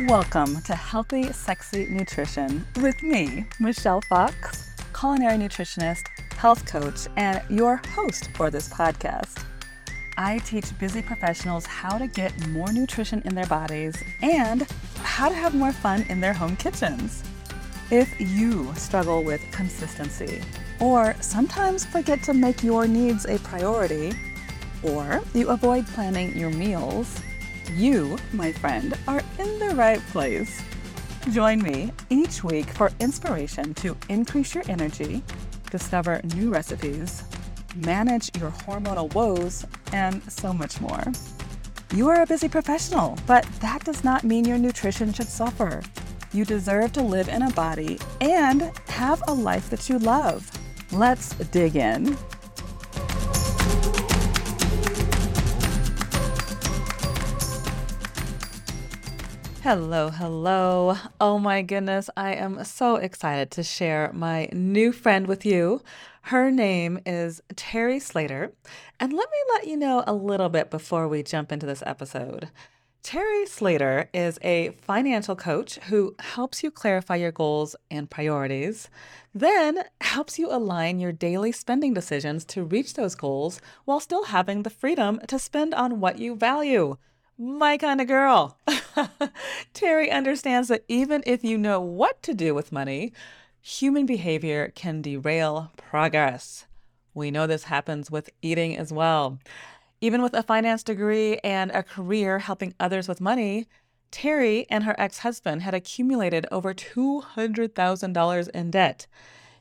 Welcome to Healthy, Sexy Nutrition with me, Michelle Fox, culinary nutritionist, health coach, and your host for this podcast. I teach busy professionals how to get more nutrition in their bodies and how to have more fun in their home kitchens. If you struggle with consistency, or sometimes forget to make your needs a priority, or you avoid planning your meals, you, my friend, are in the right place. Join me each week for inspiration to increase your energy, discover new recipes, manage your hormonal woes, and so much more. You are a busy professional, but that does not mean your nutrition should suffer. You deserve to live in a body and have a life that you love. Let's dig in. Hello, hello. Oh my goodness, I am so excited to share my new friend with you. Her name is Teri Slater. And let me let you know a little bit before we jump into this episode. Teri Slater is a financial coach who helps you clarify your goals and priorities, then helps you align your daily spending decisions to reach those goals while still having the freedom to spend on what you value my kind of girl. Teri understands that even if you know what to do with money, human behavior can derail progress. We know this happens with eating as well. Even with a finance degree and a career helping others with money, Teri and her ex husband had accumulated over $200,000 in debt.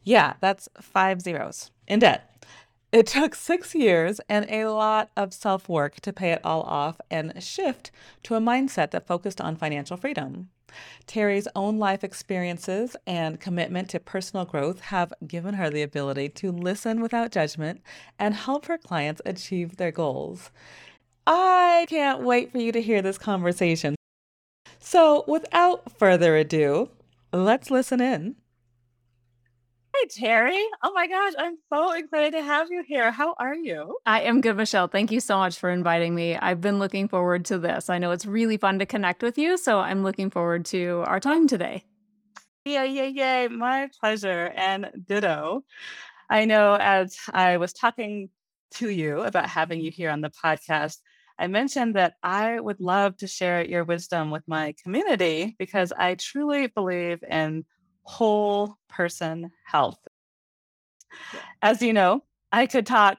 Yeah, that's five zeros in debt. It took six years and a lot of self work to pay it all off and shift to a mindset that focused on financial freedom. Teri's own life experiences and commitment to personal growth have given her the ability to listen without judgment and help her clients achieve their goals. I can't wait for you to hear this conversation. So, without further ado, let's listen in. Hi, Teri. Oh my gosh, I'm so excited to have you here. How are you? I am good, Michelle. Thank you so much for inviting me. I've been looking forward to this. I know it's really fun to connect with you, so I'm looking forward to our time today. Yeah, yeah, yeah. My pleasure. And ditto. I know as I was talking to you about having you here on the podcast, I mentioned that I would love to share your wisdom with my community because I truly believe in whole person health. As you know, I could talk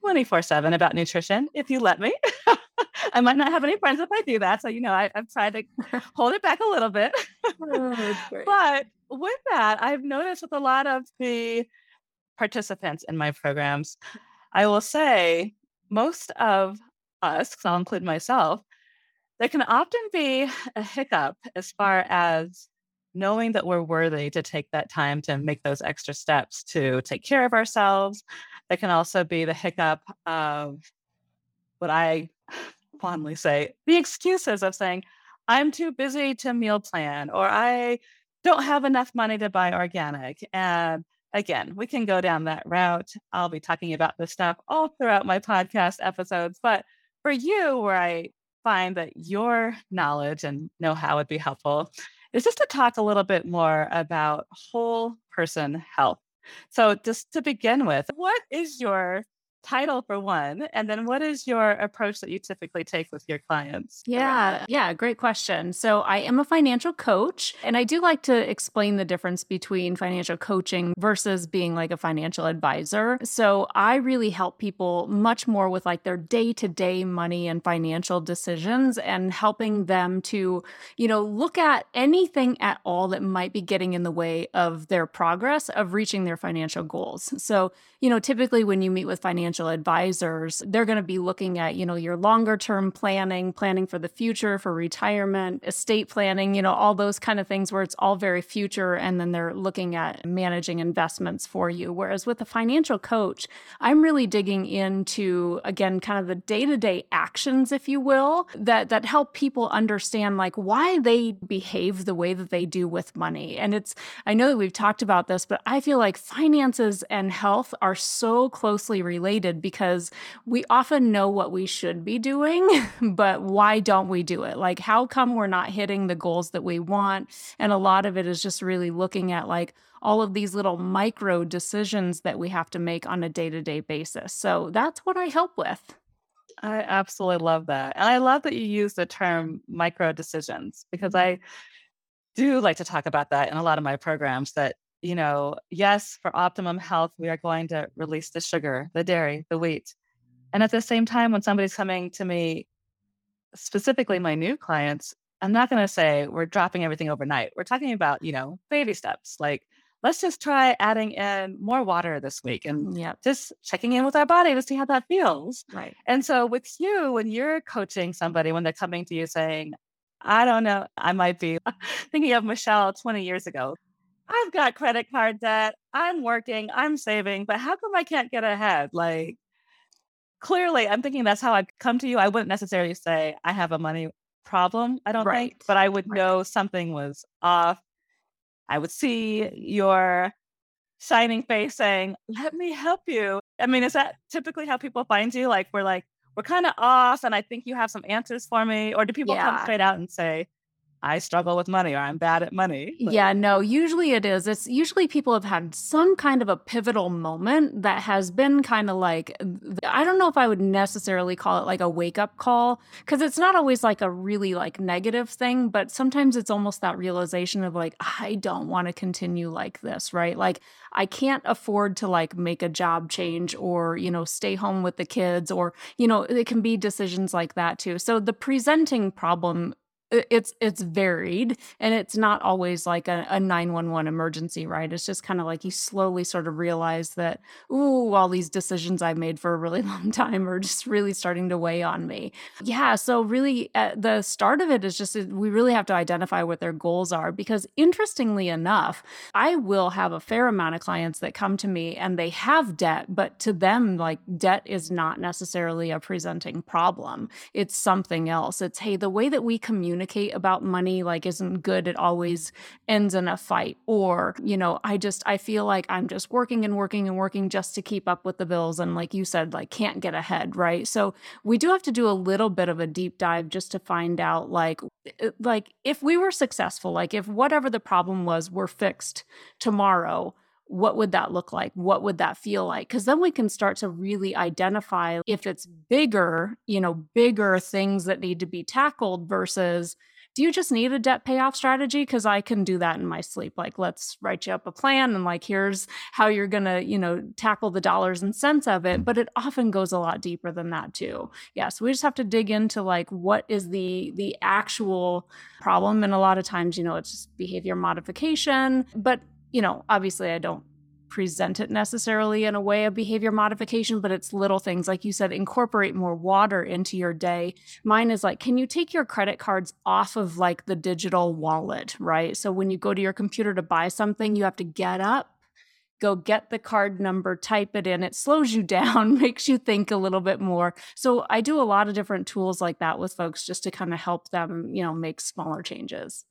24 7 about nutrition if you let me. I might not have any friends if I do that. So, you know, I, have tried to hold it back a little bit. oh, but with that, I've noticed with a lot of the participants in my programs, I will say most of us, because I'll include myself, there can often be a hiccup as far as knowing that we're worthy to take that time to make those extra steps to take care of ourselves. That can also be the hiccup of what I fondly say the excuses of saying, I'm too busy to meal plan, or I don't have enough money to buy organic. And again, we can go down that route. I'll be talking about this stuff all throughout my podcast episodes. But for you, where I find that your knowledge and know how would be helpful is just to talk a little bit more about whole person health. So, just to begin with, what is your title for one and then what is your approach that you typically take with your clients? Yeah yeah great question. So i am a financial coach and i do like to explain the difference between financial coaching versus being like a financial advisor. So i really help people much more with like their day-to-day money and financial decisions and helping them to you know look at anything at all that might be getting in the way of their progress of reaching their financial goals. So you know typically when you meet with financial advisors, they're going to be looking at, you know, your longer term planning, planning for the future, for retirement, estate planning, you know, all those kind of things where it's all very future. And then they're looking at managing investments for you. Whereas with a financial coach, I'm really digging into, again, kind of the day to day actions, if you will, that, that help people understand like why they behave the way that they do with money. And it's, I know that we've talked about this, but I feel like finances and health are so closely related related because we often know what we should be doing, but why don't we do it? Like, how come we're not hitting the goals that we want? And a lot of it is just really looking at like all of these little micro decisions that we have to make on a day to day basis. So that's what I help with. I absolutely love that. And I love that you use the term micro decisions because mm-hmm. I do like to talk about that in a lot of my programs that, you know, yes, for optimum health, we are going to release the sugar, the dairy, the wheat. And at the same time, when somebody's coming to me, specifically my new clients, I'm not going to say we're dropping everything overnight. We're talking about, you know, baby steps like let's just try adding in more water this week and mm, yeah. just checking in with our body to see how that feels. Right. And so with you, when you're coaching somebody, when they're coming to you saying, I don't know, I might be thinking of Michelle 20 years ago. I've got credit card debt. I'm working, I'm saving, but how come I can't get ahead? Like, clearly, I'm thinking that's how I'd come to you. I wouldn't necessarily say I have a money problem, I don't right. think, but I would right. know something was off I would see your shining face saying, Let me help you. I mean, is that typically how people find you? Like, we're like, we're kind of off, and I think you have some answers for me. Or do people yeah. come straight out and say, I struggle with money or I'm bad at money. But. Yeah, no, usually it is. It's usually people have had some kind of a pivotal moment that has been kind of like, I don't know if I would necessarily call it like a wake up call because it's not always like a really like negative thing, but sometimes it's almost that realization of like, I don't want to continue like this, right? Like, I can't afford to like make a job change or, you know, stay home with the kids or, you know, it can be decisions like that too. So the presenting problem it's it's varied and it's not always like a, a 911 emergency right? It's just kind of like you slowly sort of realize that ooh all these decisions i've made for a really long time are just really starting to weigh on me. Yeah so really at the start of it is just we really have to identify what their goals are because interestingly enough i will have a fair amount of clients that come to me and they have debt but to them like debt is not necessarily a presenting problem. It's something else. It's hey the way that we communicate communicate about money like isn't good it always ends in a fight. Or you know i just i feel like i'm just working and working and working just to keep up with the bills and like you said like can't get ahead right? So we do have to do a little bit of a deep dive just to find out like like if we were successful like if whatever the problem was were fixed tomorrow what would that look like? What would that feel like? Because then we can start to really identify if it's bigger, you know, bigger things that need to be tackled versus do you just need a debt payoff strategy? Because I can do that in my sleep. Like, let's write you up a plan and like, here's how you're going to, you know, tackle the dollars and cents of it. But it often goes a lot deeper than that too. Yeah. So we just have to dig into like, what is the, the actual problem? And a lot of times, you know, it's just behavior modification. But you know, obviously I don't present it necessarily in a way of behavior modification, but it's little things. Like you said, incorporate more water into your day. Mine is like, can you take your credit cards off of like the digital wallet, right? So when you go to your computer to buy something, you have to get up. Go get the card number, type it in. It slows you down, makes you think a little bit more. So, I do a lot of different tools like that with folks just to kind of help them, you know, make smaller changes.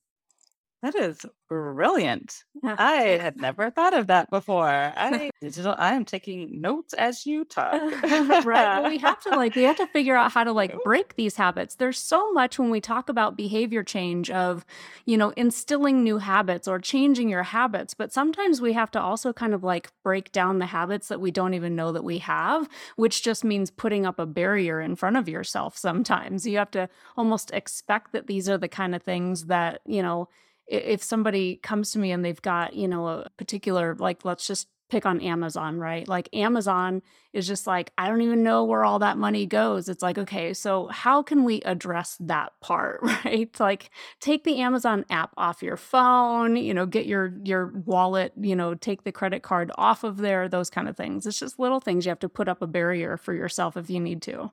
That is brilliant. I had never thought of that before. I digital I am taking notes as you talk. right. Well, we have to like we have to figure out how to like break these habits. There's so much when we talk about behavior change of, you know, instilling new habits or changing your habits, but sometimes we have to also kind of like break down the habits that we don't even know that we have, which just means putting up a barrier in front of yourself sometimes. You have to almost expect that these are the kind of things that, you know, if somebody comes to me and they've got, you know, a particular, like, let's just pick on Amazon, right? Like, Amazon is just like, I don't even know where all that money goes. It's like, okay, so how can we address that part, right? Like, take the Amazon app off your phone, you know, get your, your wallet, you know, take the credit card off of there, those kind of things. It's just little things you have to put up a barrier for yourself if you need to.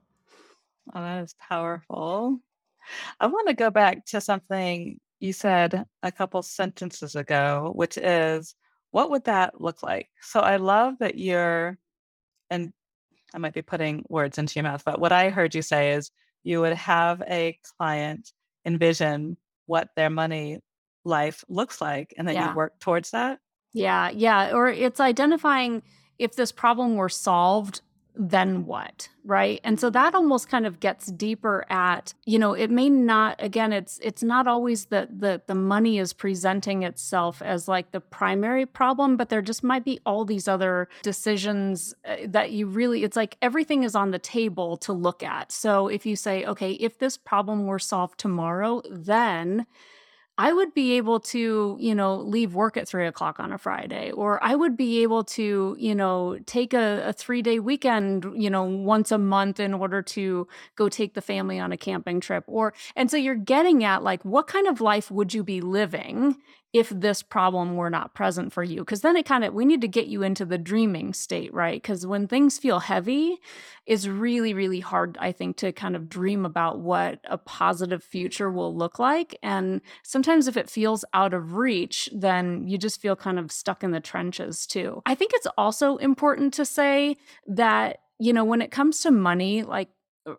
Oh, that is powerful. I want to go back to something you said a couple sentences ago, which is what would that look like? So I love that you're, and I might be putting words into your mouth, but what I heard you say is you would have a client envision what their money life looks like and then yeah. you work towards that. Yeah, yeah. Or it's identifying if this problem were solved then what right? And so that almost kind of gets deeper at you know it may not again it's it's not always that the the money is presenting itself as like the primary problem but there just might be all these other decisions uh, that you really it's like everything is on the table to look at. So if you say okay if this problem were solved tomorrow then I would be able to, you know, leave work at three o'clock on a Friday, or I would be able to, you know, take a, a three day weekend, you know, once a month in order to go take the family on a camping trip. Or, and so you're getting at like, what kind of life would you be living if this problem were not present for you because then it kind of we need to get you into the dreaming state right? Because when things feel heavy it's really really hard i think to kind of dream about what a positive future will look like and sometimes if it feels out of reach then you just feel kind of stuck in the trenches too. I think it's also important to say that you know when it comes to money like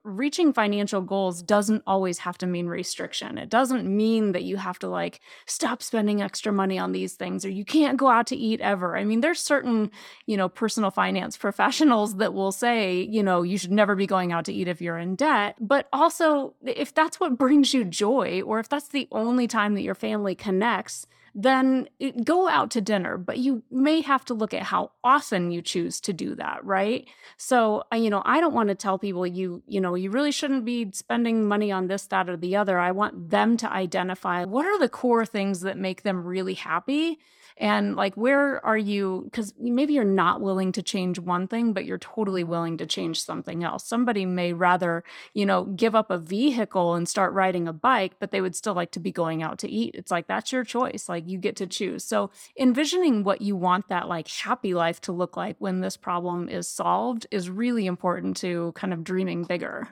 reaching financial goals doesn't always have to mean restriction. It doesn't mean that you have to like stop spending extra money on these things or you can't go out to eat ever. I mean, there's certain, you know, personal finance professionals that will say, you know, you should never be going out to eat if you're in debt. But also, if that's what brings you joy or if that's the only time that your family connects, then go out to dinner, but you may have to look at how often you choose to do that, right? So, you know, I don't want to tell people you, you know, you really shouldn't be spending money on this, that, or the other. I want them to identify what are the core things that make them really happy and like where are you because maybe you're not willing to change one thing but you're totally willing to change something else. Somebody may rather you know give up a vehicle and start riding a bike but they would still like to be going out to eat. It's like that's your choice. Like you get to choose. So envisioning what you want that like happy life to look like when this problem is solved is really important to kind of dreaming bigger.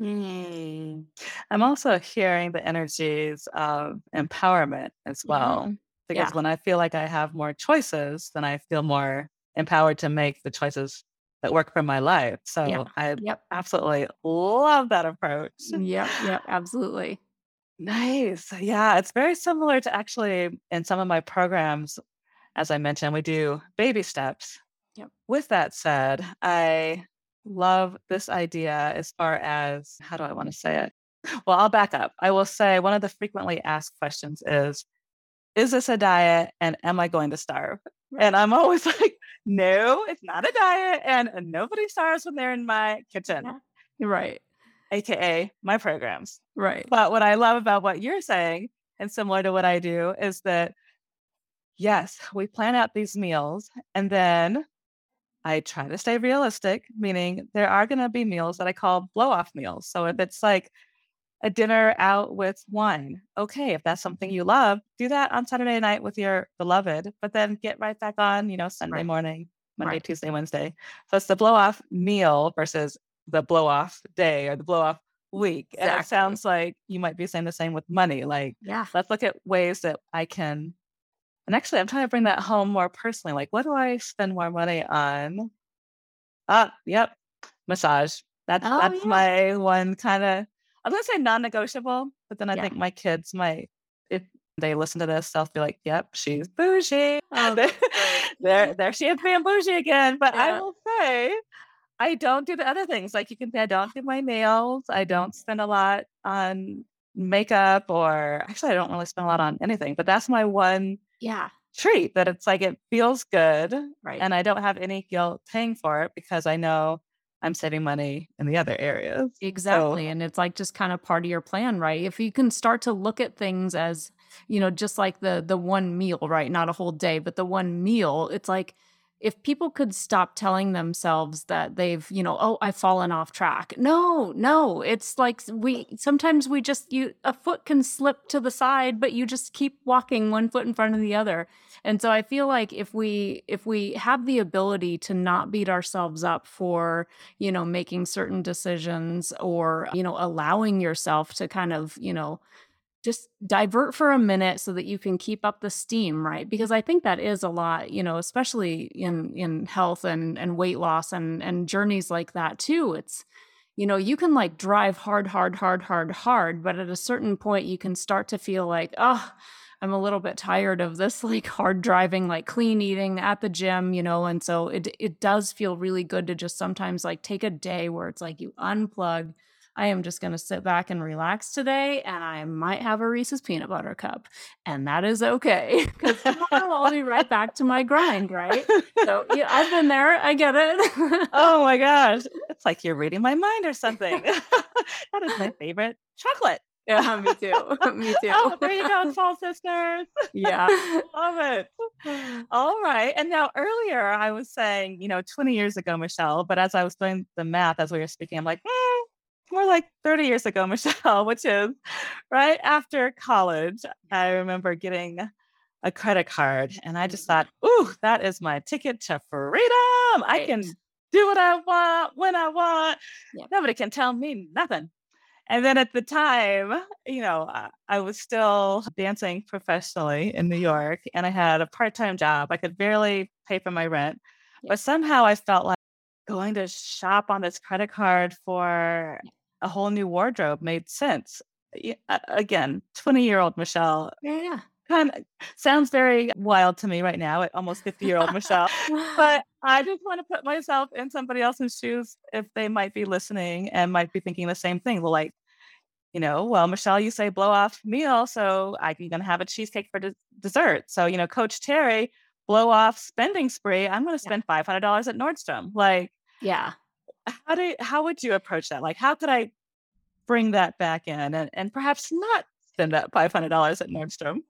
Mm. I'm also hearing the energies of empowerment as well. Because yeah when I feel like I have more choices, then I feel more empowered to make the choices that work for my life. yeah So I yep absolutely love that approach. yep yep absolutely Nice. Yeah, it's very similar to actually in some of my programs, as I mentioned, we do baby steps. yep With that said, I love this idea as far as how do I want to say it? Well, I'll back up. I will say one of the frequently asked questions is is this a diet and am I going to starve? And I'm always like, no, it's not a diet. And uh, nobody starves when they're in my kitchen, yeah right AKA my programs. right But what I love about what you're saying, and similar to what I do, is that yes, we plan out these meals and then I try to stay realistic, meaning there are going to be meals that I call blow off meals. So if it's like a dinner out with wine. Okay, if that's something you love, do that on Saturday night with your beloved, but then get right back on, you know, Sunday right morning, Monday, right Tuesday, Wednesday. So it's the blow off meal versus the blow off day or the blow off week. And it sounds like you might be saying the same with money. Like, yeah let's look at ways that I can. And actually, I'm trying to bring that home more personally. Like, what do I spend more money on? Ah, yep, massage. That's oh that's yeah my one kind of I was gonna say non-negotiable, but then I yeah think my kids might, if they listen to this, they'll be like, "Yep, she's bougie. oh there, there, there she is being bougie again." But I will say, I don't do the other things. Like you can say, I don't do my nails. I don't spend a lot on makeup, or actually, I don't really spend a lot on anything. But that's my one yeah treat. That it's like it feels good, right and I don't have any guilt paying for it because I know I'm saving money in the other areas. So Exactly. And it's like just kind of part of your plan, right? If you can start to look at things as, you know, just like the the one meal, right? Not a whole day, but the one meal, it's like if people could stop telling themselves that they've, you know, oh, I've fallen off track. No, no. It's like we sometimes we just you a foot can slip to the side, but you just keep walking one foot in front of the other. And so I feel like if we if we have the ability to not beat ourselves up for you know, making certain decisions or, you know, allowing yourself to kind of, you know, just divert for a minute so that you can keep up the steam, right? Because I think that is a lot, you know, especially in in health and and weight loss and and journeys like that too. It's you know, you can like drive hard, hard, hard, hard, hard, but at a certain point you can start to feel like, oh, I'm a little bit tired of this like hard driving, like clean eating at the gym, you know, and so it it does feel really good to just sometimes like take a day where it's like you unplug. I am just going to sit back and relax today, and I might have a Reese's peanut butter cup, and that is okay because I'll be right back to my grind, right? So yeah, I've been there. I get it. oh my gosh, it's like you're reading my mind or something. that is my favorite chocolate. Yeah, me too. me too. Oh, there you go, Soul Sisters. Yeah. Love it. All right. And now earlier I was saying, you know, 20 years ago, Michelle, but as I was doing the math as we were speaking, I'm like, mm, more like 30 years ago, Michelle, which is right after college. I remember getting a credit card and I just mm-hmm. thought, ooh, that is my ticket to freedom. Right. I can do what I want when I want. Yeah. Nobody can tell me nothing. And then at the time, you know, I was still dancing professionally in New York and I had a part time job. I could barely pay for my rent, yeah. but somehow I felt like going to shop on this credit card for a whole new wardrobe made sense. Again, 20 year old Michelle. Yeah, yeah. Kind of sounds very wild to me right now at almost 50 year old Michelle. But I just want to put myself in somebody else's shoes if they might be listening and might be thinking the same thing. Well, like, you know, well, Michelle, you say blow off meal, so I'm going to have a cheesecake for de- dessert. So, you know, Coach Teri, blow off spending spree. I'm going to spend yeah. $500 at Nordstrom. Like, yeah. How do how would you approach that? Like, how could I bring that back in and, and perhaps not spend that $500 at Nordstrom?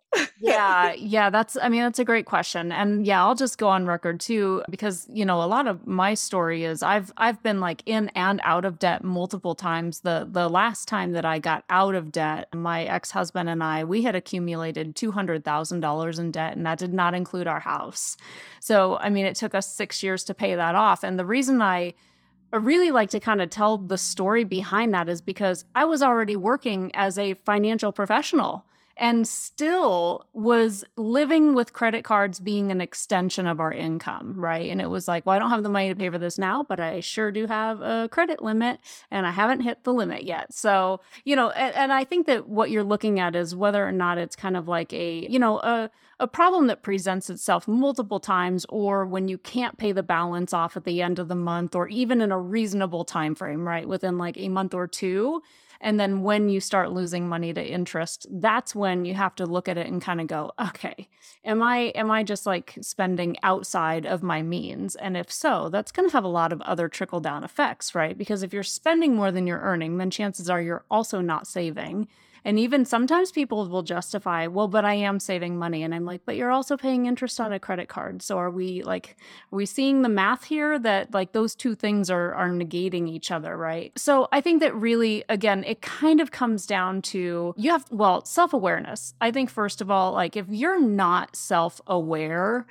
yeah, yeah, that's I mean that's a great question. And yeah, I'll just go on record too because you know, a lot of my story is I've I've been like in and out of debt multiple times. The the last time that I got out of debt, my ex-husband and I, we had accumulated $200,000 in debt and that did not include our house. So, I mean, it took us 6 years to pay that off. And the reason I I really like to kind of tell the story behind that is because I was already working as a financial professional and still was living with credit cards being an extension of our income, right? And it was like, well, I don't have the money to pay for this now, but I sure do have a credit limit and I haven't hit the limit yet. So, you know, and, and I think that what you're looking at is whether or not it's kind of like a, you know, a, a problem that presents itself multiple times or when you can't pay the balance off at the end of the month or even in a reasonable time frame right within like a month or two and then when you start losing money to interest that's when you have to look at it and kind of go okay am i am i just like spending outside of my means? And if so that's going to have a lot of other trickle down effects right? Because if you're spending more than you're earning then chances are you're also not saving and even sometimes people will justify, well, but I am saving money. And I'm like, but you're also paying interest on a credit card. So are we like, are we seeing the math here that like those two things are, are negating each other, right? So I think that really, again, it kind of comes down to you have, well, self awareness. I think, first of all, like if you're not self aware,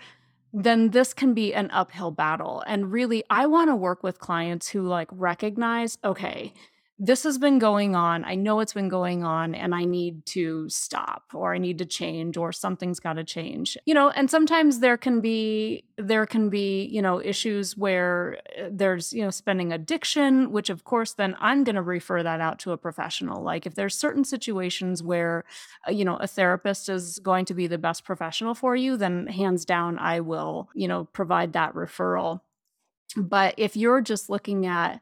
then this can be an uphill battle. And really, I want to work with clients who like recognize, okay, this has been going on. I know it's been going on and I need to stop or I need to change or something's got to change. You know, and sometimes there can be there can be, you know, issues where uh, there's, you know, spending addiction, which of course then I'm going to refer that out to a professional. Like if there's certain situations where uh, you know, a therapist is going to be the best professional for you, then hands down I will, you know, provide that referral. But if you're just looking at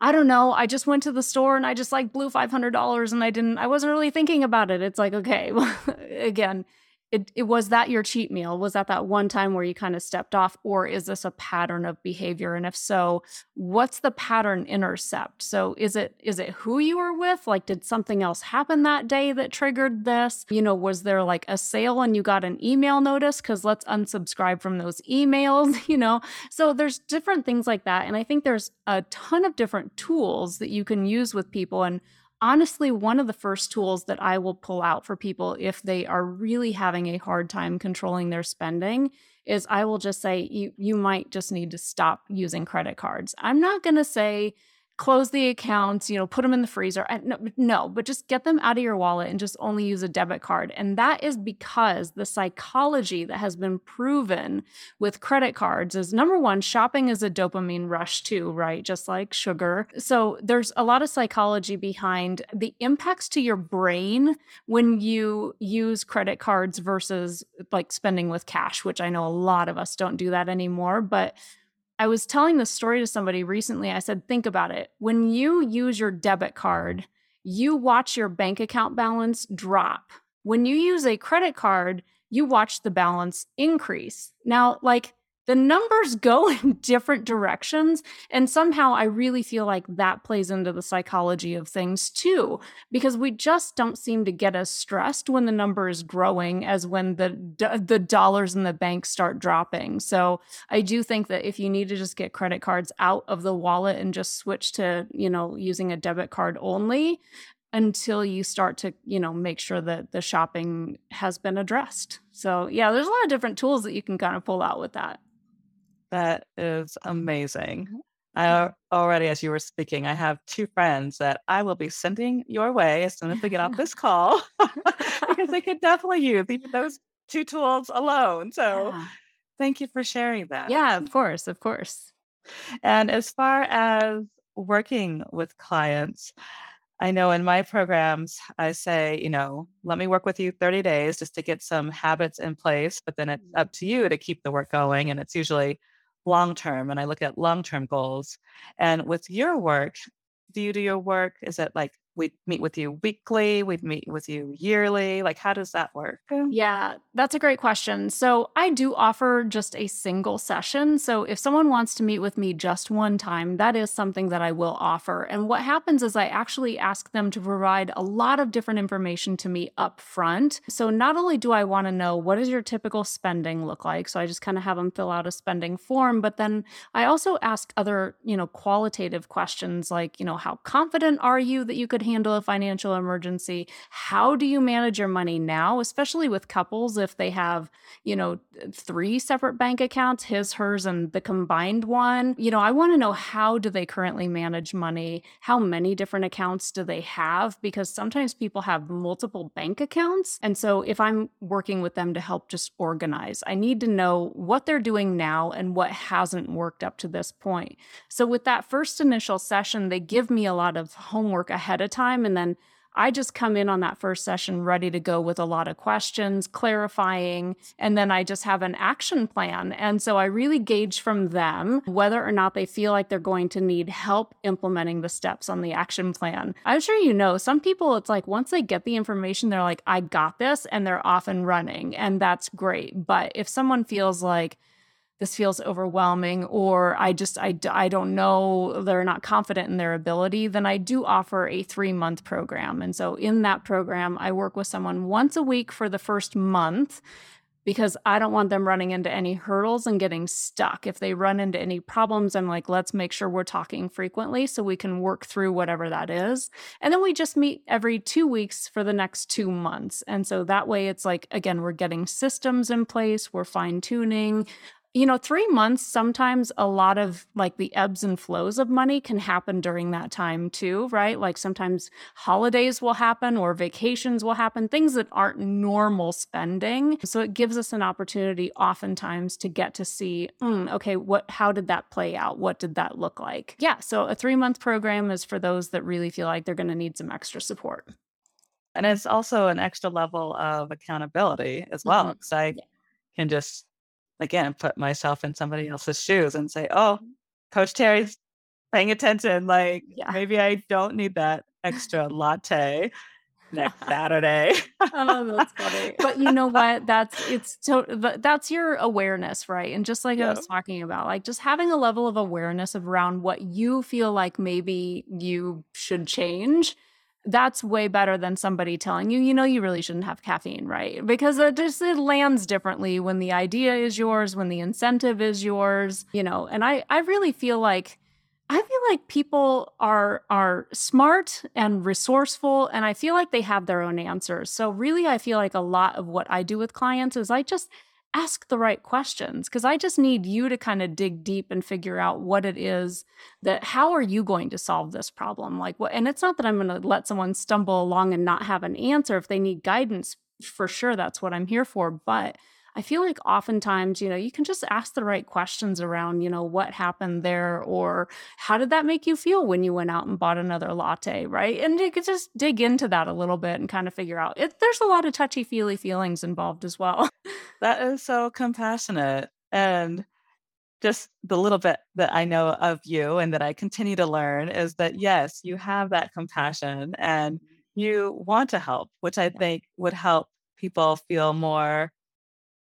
I don't know. I just went to the store and I just like blew $500 and I didn't, I wasn't really thinking about it. It's like, okay, well, again, it, it was that your cheat meal? Was that that one time where you kind of stepped off or is this a pattern of behavior? And if so what's the pattern intercept? So is it is it who you were with? Like did something else happen that day that triggered this? You know was there like a sale and you got an email notice? Because let's unsubscribe from those emails you know? So there's different things like that and i think there's a ton of different tools that you can use with people and honestly one of the first tools that I will pull out for people if they are really having a hard time controlling their spending is I will just say you you might just need to stop using credit cards. I'm not going to say close the accounts, you know, put them in the freezer. No, no, but just get them out of your wallet and just only use a debit card. And that is because the psychology that has been proven with credit cards is number one, shopping is a dopamine rush too, right? Just like sugar. So there's a lot of psychology behind the impacts to your brain when you use credit cards versus like spending with cash, which I know a lot of us don't do that anymore. But I was telling this story to somebody recently. I said, think about it. When you use your debit card, you watch your bank account balance drop. When you use a credit card, you watch the balance increase. Now, like the numbers go in different directions. And somehow I really feel like that plays into the psychology of things too, because we just don't seem to get as stressed when the number is growing as when the, the dollars in the bank start dropping. So I do think that if you need to just get credit cards out of the wallet and just switch to, you know, using a debit card only, until you start to you know make sure that the shopping has been addressed so yeah there's a lot of different tools that you can kind of pull out with that that is amazing. Mm-hmm. I already, as you were speaking, I have two friends that I will be sending your way as soon as we get off this call because they could definitely use even those two tools alone. So Yeah. thank you for sharing that. Yeah, of course, of course. And as far as working with clients, I know in my programs, I say, you know, let me work with you 30 days just to get some habits in place, but then it's mm-hmm. up to you to keep the work going. And it's usually long term. And I look at long term goals. And with your work, do you do your work? Is it like we meet with you weekly? we'd meet with you yearly? Like, how does that work? Yeah, that's a great question. So, I do offer just a single session. So, if someone wants to meet with me just one time, that is something that I will offer. And what happens is I actually ask them to provide a lot of different information to me up front. So, not only do I want to know what does your typical spending look like, so I just kind of have them fill out a spending form, but then I also ask other, you know, qualitative questions like, you know, how confident are you that you could handle a financial emergency? How do you manage your money now, especially with couples if they have, you know, three separate bank accounts, his, hers, and the combined one? You know, I want to know how do they currently manage money? How many different accounts do they have? Because sometimes people have multiple bank accounts. And so if I'm working with them to help just organize, I need to know what they're doing now and what hasn't worked up to this point. So with that first initial session, they give me a lot of homework ahead of time. And then I just come in on that first session ready to go with a lot of questions, clarifying, and then I just have an action plan. And so I really gauge from them whether or not they feel like they're going to need help implementing the steps on the action plan. I'm sure you know some people, it's like once they get the information, they're like, I got this, and they're off and running. And that's great. But if someone feels like, this feels overwhelming or i just I, I don't know they're not confident in their ability then i do offer a three month program and so in that program i work with someone once a week for the first month because I don't want them running into any hurdles and getting stuck. If they run into any problems, I'm like, let's make sure we're talking frequently so we can work through whatever that is. And then we just meet every two weeks for the next two months. And so that way it's like, again, we're getting systems in place, we're fine tuning you know, three months, sometimes a lot of like the ebbs and flows of money can happen during that time too, right? Like sometimes holidays will happen or vacations will happen, things that aren't normal spending. So it gives us an opportunity oftentimes to get to see, mm, okay, what, how did that play out? What did that look like? Yeah. So a three month program is for those that really feel like they're going to need some extra support. And it's also an extra level of accountability as well. Because I Yeah. can just again put myself in somebody else's shoes and say, "Oh, mm-hmm. Coach Teri's paying attention. Like Yeah. maybe I don't need that extra latte next Saturday." Oh, that's funny. But you know what? That's it's so that's your awareness, right? And just like I was talking about, like just having a level of awareness around what you feel like maybe you should change. That's way better than somebody telling you, you know, you really shouldn't have caffeine, right? Because it just it lands differently when the idea is yours, when the incentive is yours, you know. And I I really feel like I feel like people are are smart and resourceful and I feel like they have their own answers. So really I feel like a lot of what I do with clients is I just ask the right questions because I just need you to kind of dig deep and figure out what it is that how are you going to solve this problem? Like what and it's not that I'm going to let someone stumble along and not have an answer if they need guidance for sure that's what I'm here for, but I feel like oftentimes, you know, you can just ask the right questions around, you know, what happened there or how did that make you feel when you went out and bought another latte, right? And you could just dig into that a little bit and kind of figure out it, there's a lot of touchy feely feelings involved as well. That is so compassionate. And just the little bit that I know of you and that I continue to learn is that yes, you have that compassion and you want to help, which I think would help people feel more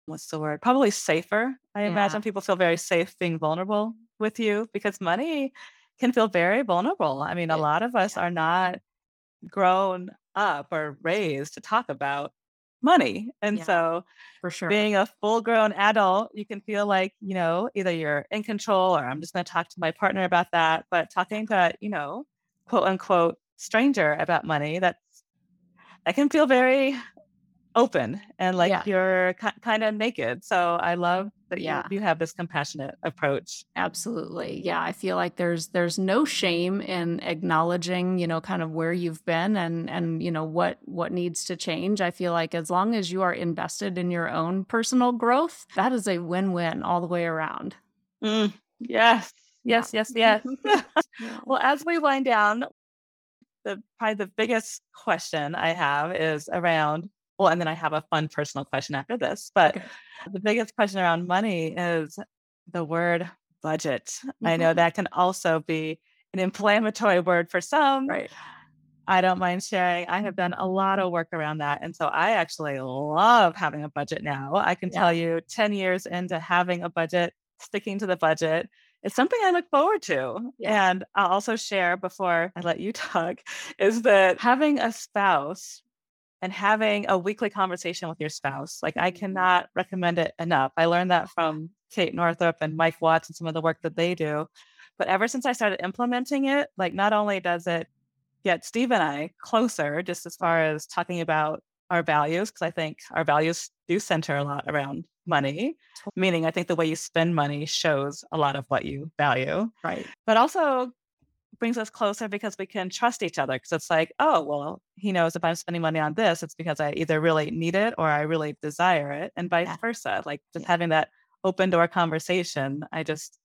what's the word? Probably safer. I Yeah. imagine people feel very safe being vulnerable with you because money can feel very vulnerable. I mean, a lot of us are not grown up or raised to talk about money. And Yeah, so for sure. being a full grown adult, you can feel like, you know, either you're in control or I'm just going to talk to my partner about that. But talking to, you know, quote unquote stranger about money, that's that can feel very open and like Yeah. you're ki kind of naked. So I love that you Yeah. you have this compassionate approach. Absolutely. Yeah, I feel like there's there's no shame in acknowledging, you know, kind of where you've been and and you know what what needs to change. I feel like as long as you are invested in your own personal growth, that is a win-win all the way around. Mm, yes. Yes, yes, yes. Well, as we wind down, the probably the biggest question I have is around well, and then I have a fun personal question after this, but Okay. the biggest question around money is the word budget. I know Mhm. that can also be an inflammatory word for some. Right. I don't mind sharing. I have done a lot of work around that. And so I actually love having a budget now. I can Yeah. tell you 10 years into having a budget, sticking to the budget, it's something I look forward to. Yeah. And I'll also share before I let you talk is that having a spouse and having a weekly conversation with your spouse, like I Mhm. cannot recommend it enough. I learned that from Kate Northrup and Mike Watts and some of the work that they do. But ever since I started implementing it, like not only does it get Steve and I closer, just as far as talking about our values, because I think our values do center a lot around money, meaning I think the way you spend money shows a lot of what you value, Right. but also brings us closer because we can trust each other. Because it's like, oh, well, he knows if I'm spending money on this, it's because I either really need it or I really desire it, and vice Yeah. versa. Like just Yeah. having that open door conversation. I just,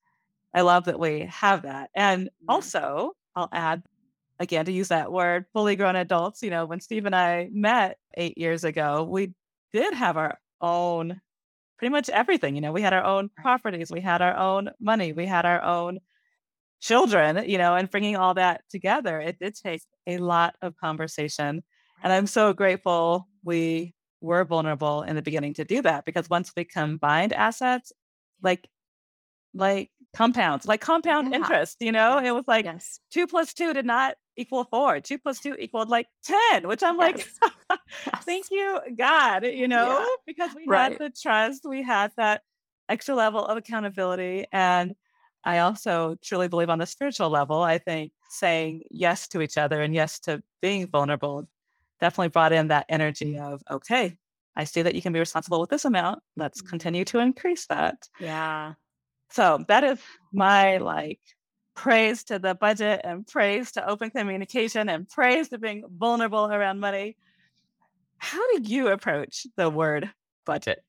I love that we have that. And also, I'll add again to use that word fully grown adults you know when steve and i met eight years ago we did have our own pretty much everything you know we had our own properties we had our own money we had our own children you know and bringing all that together it did take a lot of conversation and i'm so grateful we were vulnerable in the beginning to do that because once we combined assets like like compounds like compound Yeah. interest you know Yes. it was like Yes. two plus two did not equal four. Two plus two equaled like 10, which I'm like, thank you, God, you know, Yeah. because we had the trust, we had that extra level of accountability. And I also truly believe on the spiritual level, I think saying yes to each other and yes to being vulnerable definitely brought in that energy of, okay, I see that you can be responsible with this amount. Let's Mhm. continue to increase that. Yeah. So that is my like praise to the budget and praise to open communication and praise to being vulnerable around money. How do you approach the word budget?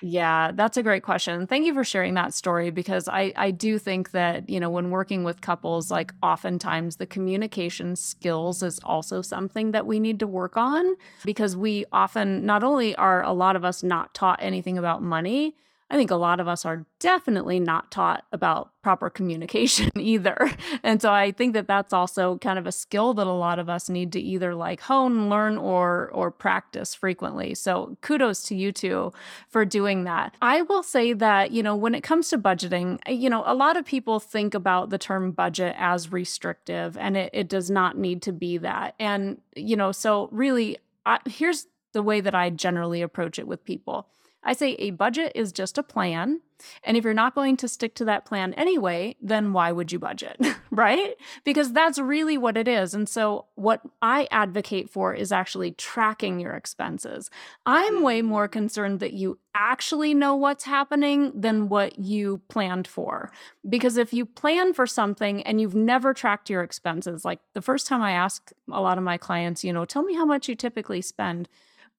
Yeah, that's a great question. Thank you for sharing that story because I I do think that, you know, when working with couples, like oftentimes the communication skills is also something that we need to work on because we often not only are a lot of us not taught anything about money, I think a lot of us are definitely not taught about proper communication either. And so I think that that's also kind of a skill that a lot of us need to either like hone, learn or or practice frequently. So kudos to you two for doing that. I will say that, you know, when it comes to budgeting, uh, you know, a lot of people think about the term budget as restrictive and it, it does not need to be that. And, you know, so really, I, here's the way that I generally approach it with people. I say a budget is just a plan. And if you're not going to stick to that plan anyway, then why would you budget? right? Because that's really what it is. And so, what I advocate for is actually tracking your expenses. I'm way more concerned that you actually know what's happening than what you planned for. Because if you plan for something and you've never tracked your expenses, like the first time I ask a lot of my clients, you know, tell me how much you typically spend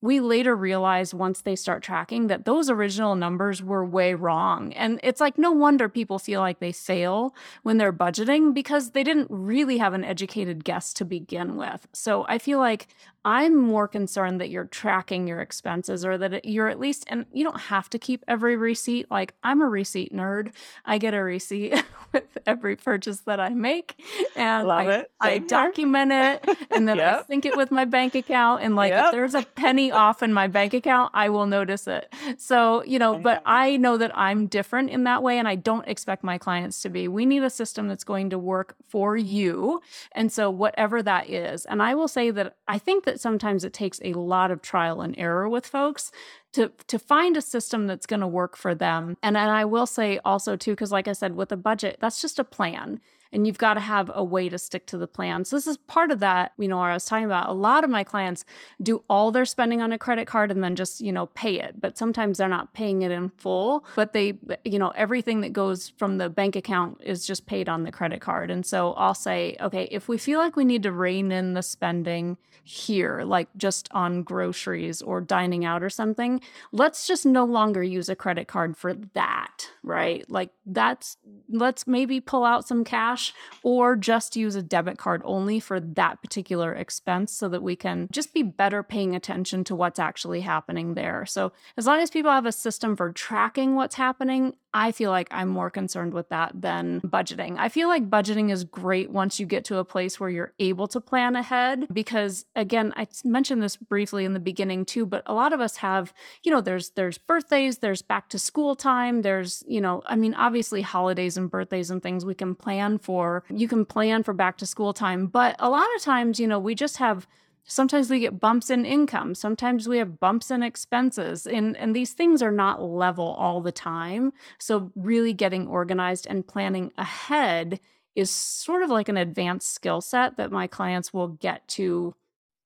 we later realized once they start tracking that those original numbers were way wrong. And it's like no wonder people feel like they fail when they're budgeting because they didn't really have an educated guess to begin with. So I feel like I'm more concerned that you're tracking your expenses or that you're at least, and you don't have to keep every receipt. Like, I'm a receipt nerd. I get a receipt with every purchase that I make. And Love I. I document it and then I sync it with my bank account. And like, Yep. if there's a penny off in my bank account, I will notice it. So, you know, but I know that I'm different in that way. And I don't expect my clients to be. We need a system that's going to work for you. And so, whatever that is, and I will say that I think that sometimes it takes a lot of trial and error with folks to to find a system that's going to work for them. And and I will say also too, because like I said, with a budget, that's just a plan. And you've got to have a way to stick to the plan. So this is part of that, you know, I was talking about. A lot of my clients do all their spending on a credit card and then just, you know, pay it. But sometimes they're not paying it in full, but they, you know, everything that goes from the bank account is just paid on the credit card. And so I'll say, okay, if we feel like we need to rein in the spending here, like just on groceries or dining out or something, let's just no longer use a credit card for that, right? Like that's, let's maybe pull out some cash or just use a debit card only for that particular expense so that we can just be better paying attention to what's actually happening there. So, as long as people have a system for tracking what's happening, I feel like I'm more concerned with that than budgeting. I feel like budgeting is great once you get to a place where you're able to plan ahead because again, I mentioned this briefly in the beginning too, but a lot of us have, you know, there's there's birthdays, there's back to school time, there's, you know, I mean, obviously holidays and birthdays and things we can plan for. You can plan for back to school time, but a lot of times, you know, we just have sometimes we get bumps in income sometimes we have bumps in expenses and and these things are not level all the time. So really getting organized and planning ahead is sort of like an advanced skill set that my clients will get to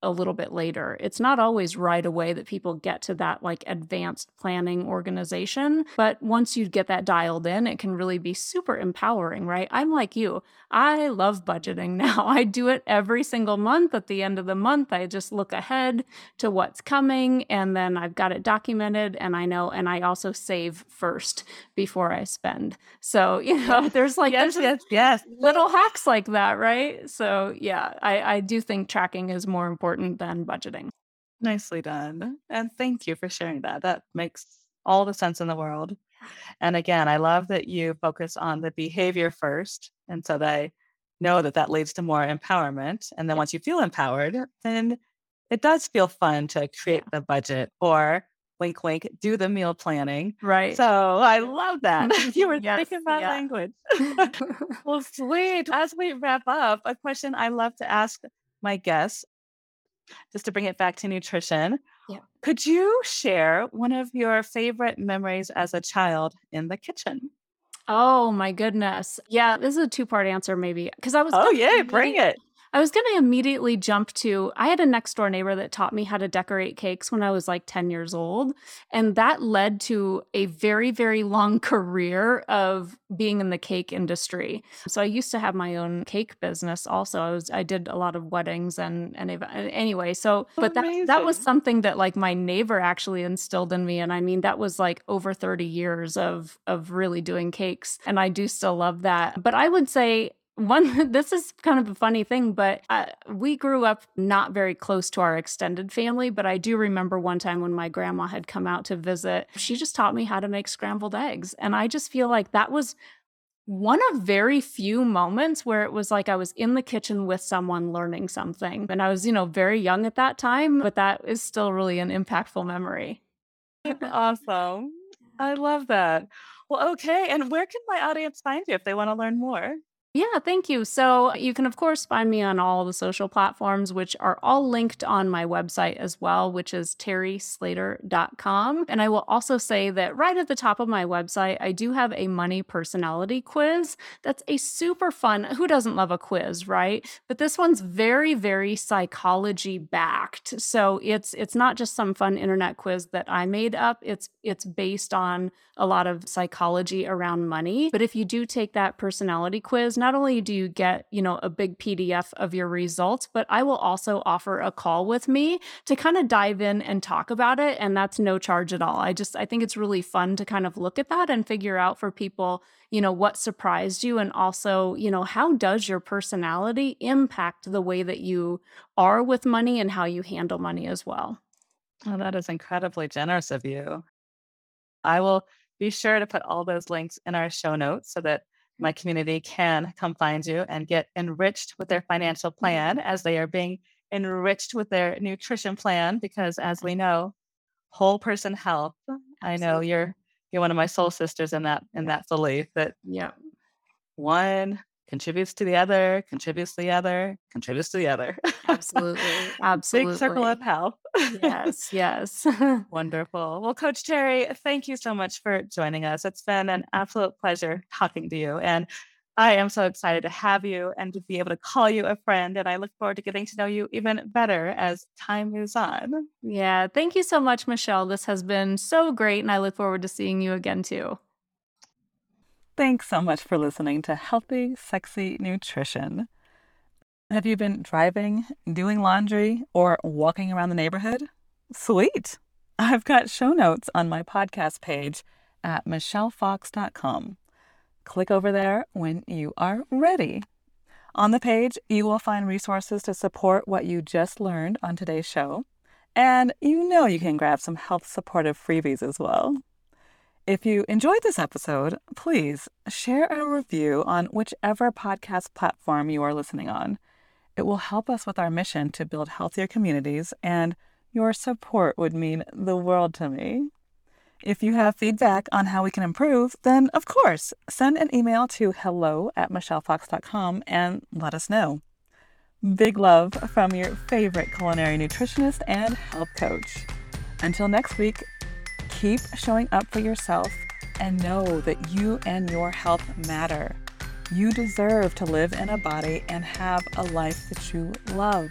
a little bit later. It's not always right away that people get to that like advanced planning organization, but once you get that dialed in, it can really be super empowering, right? I'm like you. I love budgeting now. I do it every single month at the end of the month. I just look ahead to what's coming and then I've got it documented and I know and I also save first before I spend. So, you know, there's like yes, there's yes, yes. little hacks like that, right? So yeah, I, I do think tracking is more important than budgeting. Nicely done. And thank you for sharing that. That makes all the sense in the world. And again, I love that you focus on the behavior first. And so they know that that leads to more empowerment. And then once you feel empowered, then it does feel fun to create the budget or wink, wink, do the meal planning. Right. So I love that. You were Yes, thinking about yeah. language. well, sweet. As we wrap up, a question I love to ask my guests, just to bring it back to nutrition. Yeah. Could you share one of your favorite memories as a child in the kitchen? oh my goodness. Yeah, this is a two-part answer maybe because I was Oh, yeah, bring it. I was going to immediately jump to I had a next door neighbor that taught me how to decorate cakes when I was like 10 years old. And that led to a very, very long career of being in the cake industry. So I used to have my own cake business also. I was I did a lot of weddings and and anyway, so but that that was something that like my neighbor actually instilled in me and I mean that was like over 30 years of of really doing cakes and I do still love that. But I would say one this is kind of a funny thing but uh, we grew up not very close to our extended family but i do remember one time when my grandma had come out to visit she just taught me how to make scrambled eggs and i just feel like that was one of very few moments where it was like I was in the kitchen with someone learning something. And I was, you know, very young at that time, but that is still really an impactful memory. awesome. I love that. Well, okay. And where can my audience find you if they want to learn more? Yeah, thank you. So you can, of course, find me on all the social platforms, which are all linked on my website as well, which is terislater.com. And I will also say that right at the top of my website, I do have a money personality quiz. That's a super fun, who doesn't love a quiz, right? But this one's very, very psychology backed. So it's it's not just some fun internet quiz that I made up. It's it's based on a lot of psychology around money. But if you do take that personality quiz, not only do you get, you know, a big PDF of your results, but I will also offer a call with me to kind of dive in and talk about it. And that's no charge at all. I just, I think it's really fun to kind of look at that and figure out for people, you know, what surprised you. And also, you know, how does your personality impact the way that you are with money and how you handle money as well? Oh, that is incredibly generous of you. I will be sure to put all those links in our show notes so that my community can come find you and get enriched with their financial plan as they are being enriched with their nutrition plan because as we know whole person health i know you're you're one of my soul sisters in that in that belief that Yeah. one contributes to the other contributes to the other contributes to the other Absolutely. Absolutely. Big circle of health Yes. Yes. Wonderful. Well, Coach Teri, thank you so much for joining us. It's been an absolute pleasure talking to you. And I am so excited to have you and to be able to call you a friend. And I look forward to getting to know you even better as time moves on. yeah. Thank you so much, Michelle. This has been so great. And I look forward to seeing you again too. Thanks so much for listening to Healthy, Sexy Nutrition. Have you been driving, doing laundry, or walking around the neighborhood? Sweet! I've got show notes on my podcast page at michellefox.com. Click over there when you are ready. On the page, you will find resources to support what you just learned on today's show. And you know you can grab some health supportive freebies as well. If you enjoyed this episode, please share a review on whichever podcast platform you are listening on. It will help us with our mission to build healthier communities, and your support would mean the world to me. If you have feedback on how we can improve, then of course, send an email to hello at michellefox.com and let us know. Big love from your favorite culinary nutritionist and health coach. Until next week, keep showing up for yourself and know that you and your health matter. You deserve to live in a body and have a life that you love.